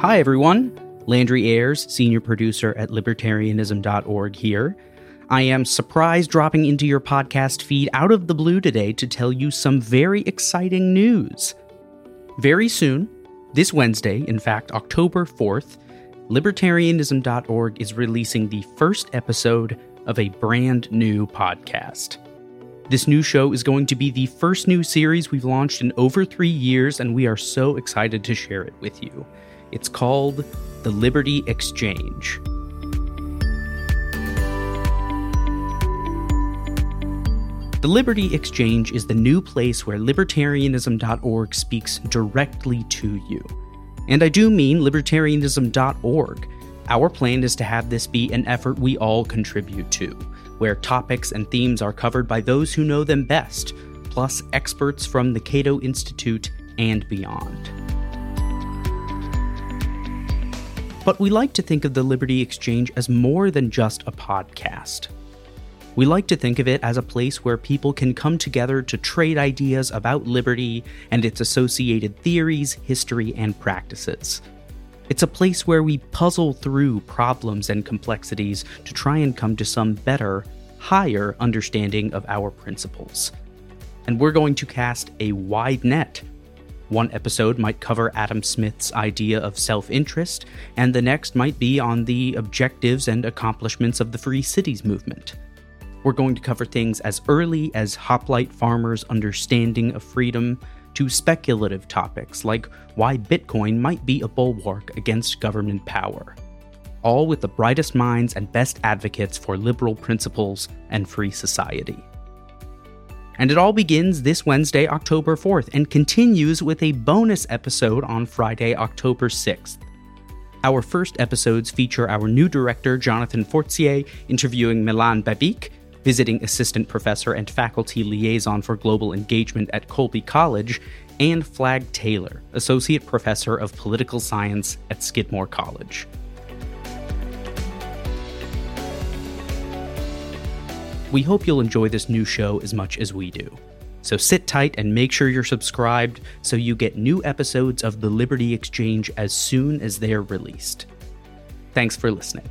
Hi, everyone. Landry Ayres, senior producer at libertarianism.org here. I am surprised dropping into your podcast feed out of the blue today to tell you some very exciting news. Very soon, this Wednesday, in fact, October 4th, libertarianism.org is releasing the first episode of a brand new podcast. This new show is going to be the first new series we've launched in over three years, and we are so excited to share it with you. It's called The Liberty Exchange. The Liberty Exchange is the new place where libertarianism.org speaks directly to you. And I do mean libertarianism.org. Our plan is to have this be an effort we all contribute to, where topics and themes are covered by those who know them best, plus experts from the Cato Institute and beyond. But we like to think of the Liberty Exchange as more than just a podcast. We like to think of it as a place where people can come together to trade ideas about liberty and its associated theories, history, and practices. It's a place where we puzzle through problems and complexities to try and come to some better, higher understanding of our principles. And we're going to cast a wide net one episode might cover Adam Smith's idea of self interest, and the next might be on the objectives and accomplishments of the Free Cities movement. We're going to cover things as early as hoplite farmers' understanding of freedom to speculative topics like why Bitcoin might be a bulwark against government power. All with the brightest minds and best advocates for liberal principles and free society. And it all begins this Wednesday, October 4th, and continues with a bonus episode on Friday, October 6th. Our first episodes feature our new director, Jonathan Fortier, interviewing Milan Babic, visiting assistant professor and faculty liaison for global engagement at Colby College, and Flagg Taylor, associate professor of political science at Skidmore College. We hope you'll enjoy this new show as much as we do. So sit tight and make sure you're subscribed so you get new episodes of the Liberty Exchange as soon as they're released. Thanks for listening.